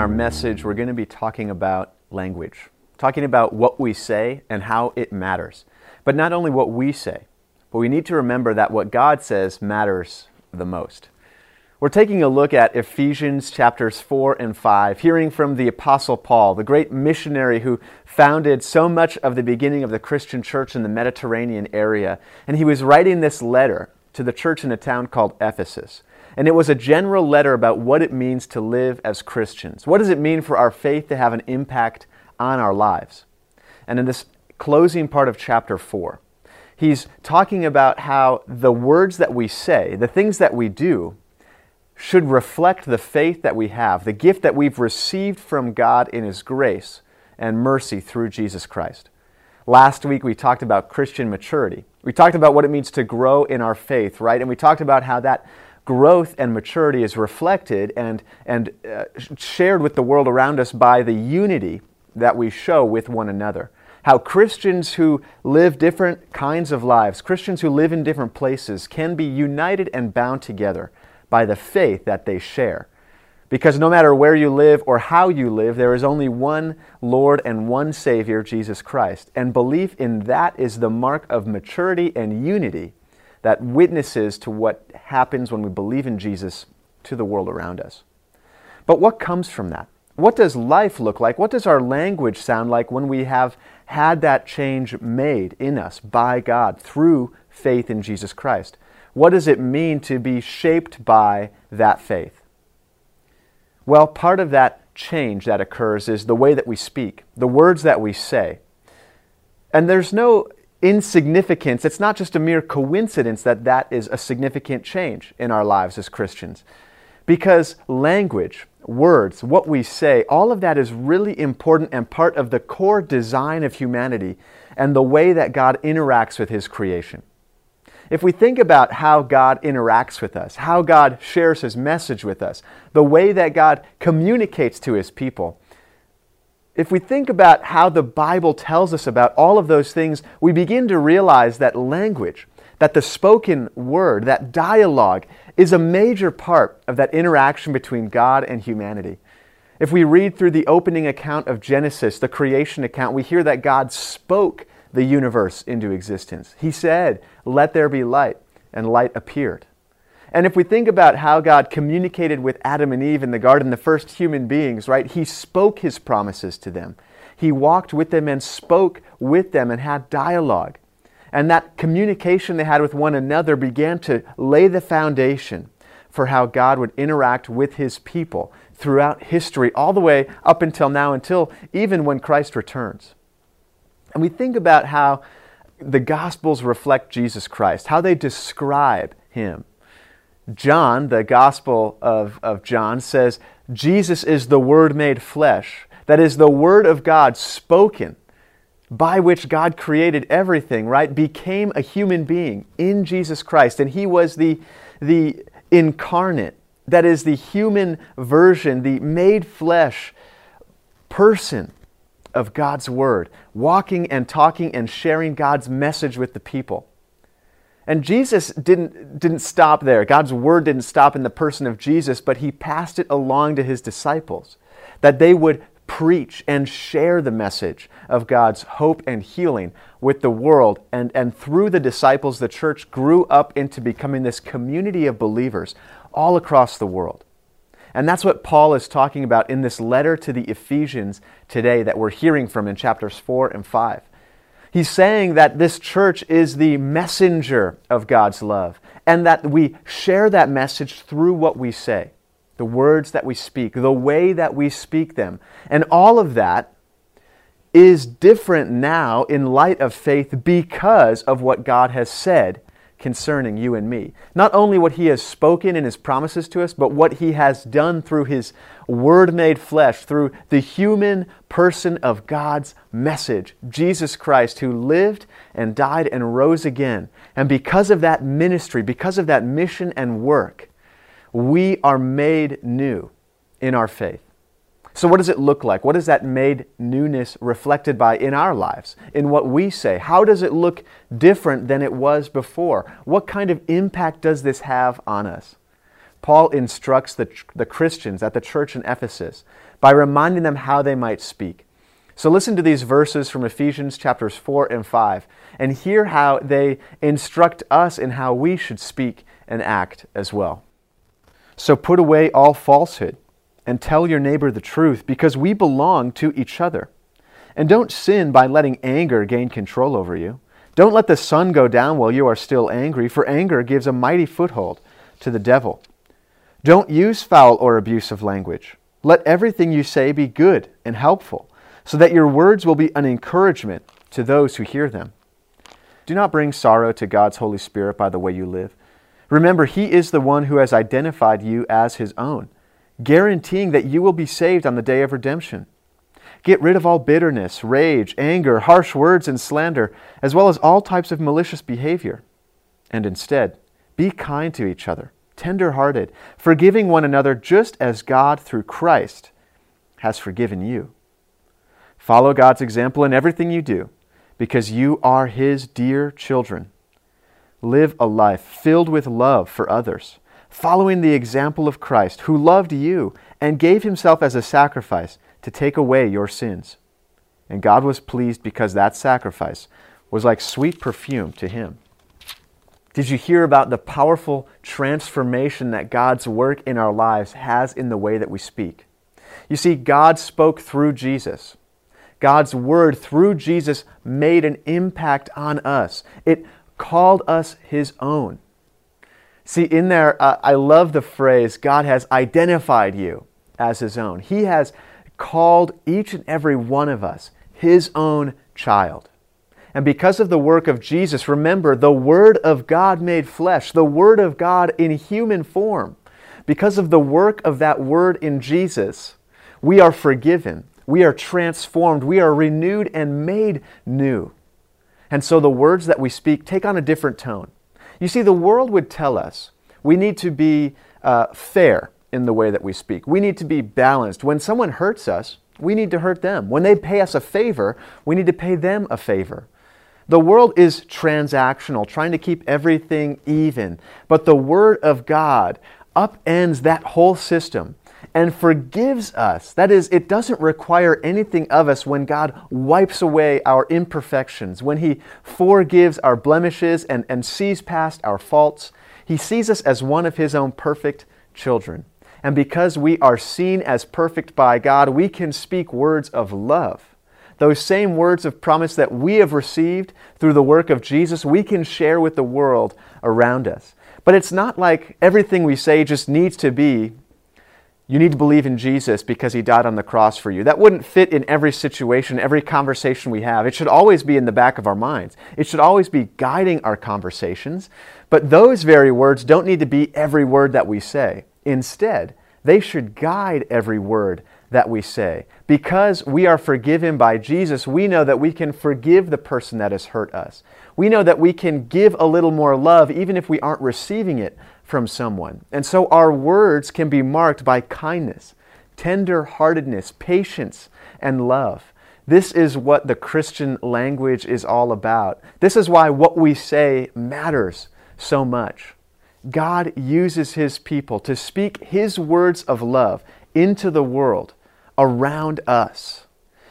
Our message, we're going to be talking about language, talking about what we say and how it matters. But not only what we say, but we need to remember that what God says matters the most. We're taking a look at Ephesians chapters 4 and 5, hearing from the Apostle Paul, the great missionary who founded so much of the beginning of the Christian church in the Mediterranean area. And he was writing this letter to the church in a town called Ephesus. And it was a general letter about what it means to live as Christians. What does it mean for our faith to have an impact on our lives? And in this closing part of chapter 4, he's talking about how the words that we say, the things that we do, should reflect the faith that we have, the gift that we've received from God in His grace and mercy through Jesus Christ. Last week we talked about Christian maturity. We talked about what it means to grow in our faith, right? And we talked about how that growth and maturity is reflected and, and uh, shared with the world around us by the unity that we show with one another. How Christians who live different kinds of lives, Christians who live in different places, can be united and bound together by the faith that they share. Because no matter where you live or how you live, there is only one Lord and one Savior, Jesus Christ. And belief in that is the mark of maturity and unity that witnesses to what happens when we believe in Jesus to the world around us. But what comes from that? What does life look like? What does our language sound like when we have had that change made in us by God through faith in Jesus Christ? What does it mean to be shaped by that faith? Well, part of that change that occurs is the way that we speak, the words that we say. And there's no insignificance. It's not just a mere coincidence that that is a significant change in our lives as Christians. Because language, words, what we say, all of that is really important and part of the core design of humanity and the way that God interacts with His creation. If we think about how God interacts with us, how God shares His message with us, the way that God communicates to His people, if we think about how the Bible tells us about all of those things, we begin to realize that language, that the spoken word, that dialogue, is a major part of that interaction between God and humanity. If we read through the opening account of Genesis, the creation account, we hear that God spoke the universe into existence. He said, Let there be light, and light appeared. And if we think about how God communicated with Adam and Eve in the garden, the first human beings, right, He spoke His promises to them. He walked with them and spoke with them and had dialogue. And that communication they had with one another began to lay the foundation for how God would interact with His people throughout history, all the way up until now, until even when Christ returns. And we think about how the Gospels reflect Jesus Christ, how they describe him. John, the Gospel of, of John, says Jesus is the Word made flesh. That is the Word of God spoken, by which God created everything, right? Became a human being in Jesus Christ. And he was the, the incarnate, that is the human version, the made flesh person of God's Word, walking and talking and sharing God's message with the people. And Jesus didn't, didn't stop there. God's Word didn't stop in the person of Jesus, but He passed it along to His disciples that they would preach and share the message of God's hope and healing with the world. And, and through the disciples, the church grew up into becoming this community of believers all across the world. And that's what Paul is talking about in this letter to the Ephesians today that we're hearing from in chapters 4 and 5. He's saying that this church is the messenger of God's love and that we share that message through what we say, the words that we speak, the way that we speak them. And all of that is different now in light of faith because of what God has said concerning you and me. Not only what he has spoken in his promises to us, but what he has done through his word made flesh, through the human person of God's message, Jesus Christ, who lived and died and rose again. And because of that ministry, because of that mission and work, we are made new in our faith. So, what does it look like? What is that made newness reflected by in our lives, in what we say? How does it look different than it was before? What kind of impact does this have on us? Paul instructs the, the Christians at the church in Ephesus by reminding them how they might speak. So listen to these verses from Ephesians chapters 4 and 5 and hear how they instruct us in how we should speak and act as well. So put away all falsehood and tell your neighbor the truth because we belong to each other. And don't sin by letting anger gain control over you. Don't let the sun go down while you are still angry, for anger gives a mighty foothold to the devil. Don't use foul or abusive language. Let everything you say be good and helpful, so that your words will be an encouragement to those who hear them. Do not bring sorrow to God's Holy Spirit by the way you live. Remember, He is the one who has identified you as His own, guaranteeing that you will be saved on the day of redemption. Get rid of all bitterness, rage, anger, harsh words, and slander, as well as all types of malicious behavior. And instead, be kind to each other tender hearted, forgiving one another just as God, through Christ, has forgiven you. Follow God's example in everything you do, because you are His dear children. Live a life filled with love for others, following the example of Christ, who loved you and gave Himself as a sacrifice to take away your sins. And God was pleased because that sacrifice was like sweet perfume to Him. Did you hear about the powerful transformation that God's work in our lives has in the way that we speak? You see, God spoke through Jesus. God's word through Jesus made an impact on us. It called us His own. See, in there, uh, I love the phrase God has identified you as His own. He has called each and every one of us His own child. And because of the work of Jesus, remember the Word of God made flesh, the Word of God in human form. Because of the work of that Word in Jesus, we are forgiven, we are transformed, we are renewed and made new. And so the words that we speak take on a different tone. You see, the world would tell us we need to be uh, fair in the way that we speak, we need to be balanced. When someone hurts us, we need to hurt them. When they pay us a favor, we need to pay them a favor. The world is transactional, trying to keep everything even. But the Word of God upends that whole system and forgives us. That is, it doesn't require anything of us when God wipes away our imperfections, when He forgives our blemishes and, and sees past our faults. He sees us as one of His own perfect children. And because we are seen as perfect by God, we can speak words of love those same words of promise that we have received through the work of Jesus, we can share with the world around us. But it's not like everything we say just needs to be, you need to believe in Jesus because he died on the cross for you. That wouldn't fit in every situation, every conversation we have. It should always be in the back of our minds, it should always be guiding our conversations. But those very words don't need to be every word that we say. Instead, they should guide every word that we say. Because we are forgiven by Jesus, we know that we can forgive the person that has hurt us. We know that we can give a little more love even if we aren't receiving it from someone. And so our words can be marked by kindness, tender heartedness, patience, and love. This is what the Christian language is all about. This is why what we say matters so much. God uses His people to speak His words of love into the world around us.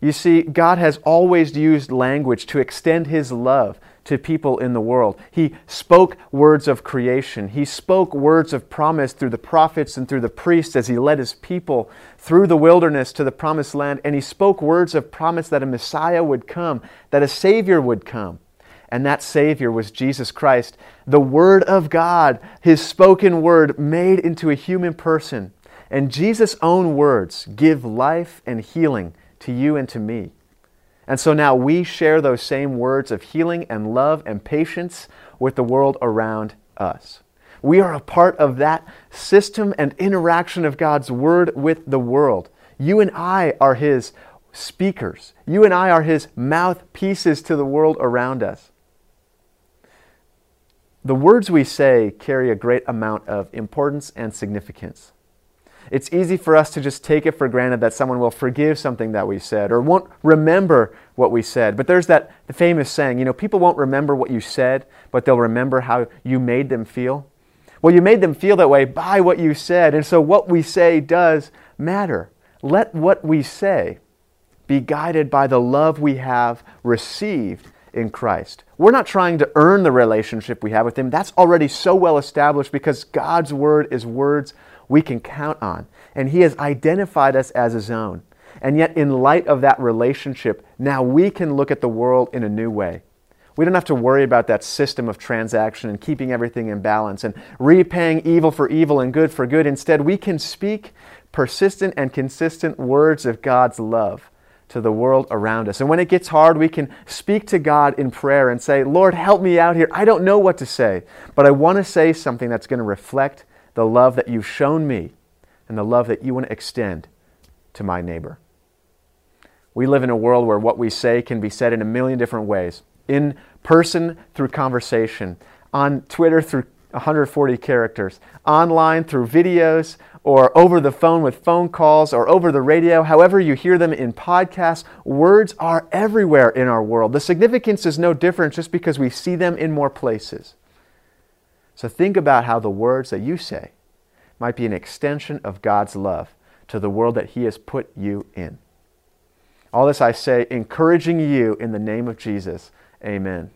You see, God has always used language to extend His love to people in the world. He spoke words of creation. He spoke words of promise through the prophets and through the priests as He led His people through the wilderness to the promised land. And He spoke words of promise that a Messiah would come, that a Savior would come. And that Savior was Jesus Christ, the Word of God, His spoken word made into a human person. And Jesus' own words give life and healing to you and to me. And so now we share those same words of healing and love and patience with the world around us. We are a part of that system and interaction of God's Word with the world. You and I are His speakers. You and I are His mouthpieces to the world around us. The words we say carry a great amount of importance and significance. It's easy for us to just take it for granted that someone will forgive something that we said or won't remember what we said. But there's that famous saying, you know, people won't remember what you said, but they'll remember how you made them feel. Well, you made them feel that way by what you said, and so what we say does matter. Let what we say be guided by the love we have received in Christ. We're not trying to earn the relationship we have with Him. That's already so well established because God's Word is words we can count on. And He has identified us as His own. And yet, in light of that relationship, now we can look at the world in a new way. We don't have to worry about that system of transaction and keeping everything in balance and repaying evil for evil and good for good. Instead, we can speak persistent and consistent words of God's love to the world around us. And when it gets hard, we can speak to God in prayer and say, Lord, help me out here. I don't know what to say, but I want to say something that's going to reflect the love that you've shown me and the love that you want to extend to my neighbor. We live in a world where what we say can be said in a million different ways in person through conversation, on Twitter through 140 characters, online through videos, or over the phone with phone calls, or over the radio, however you hear them in podcasts. Words are everywhere in our world. The significance is no different just because we see them in more places. So think about how the words that you say might be an extension of God's love to the world that He has put you in. All this I say, encouraging you in the name of Jesus. Amen.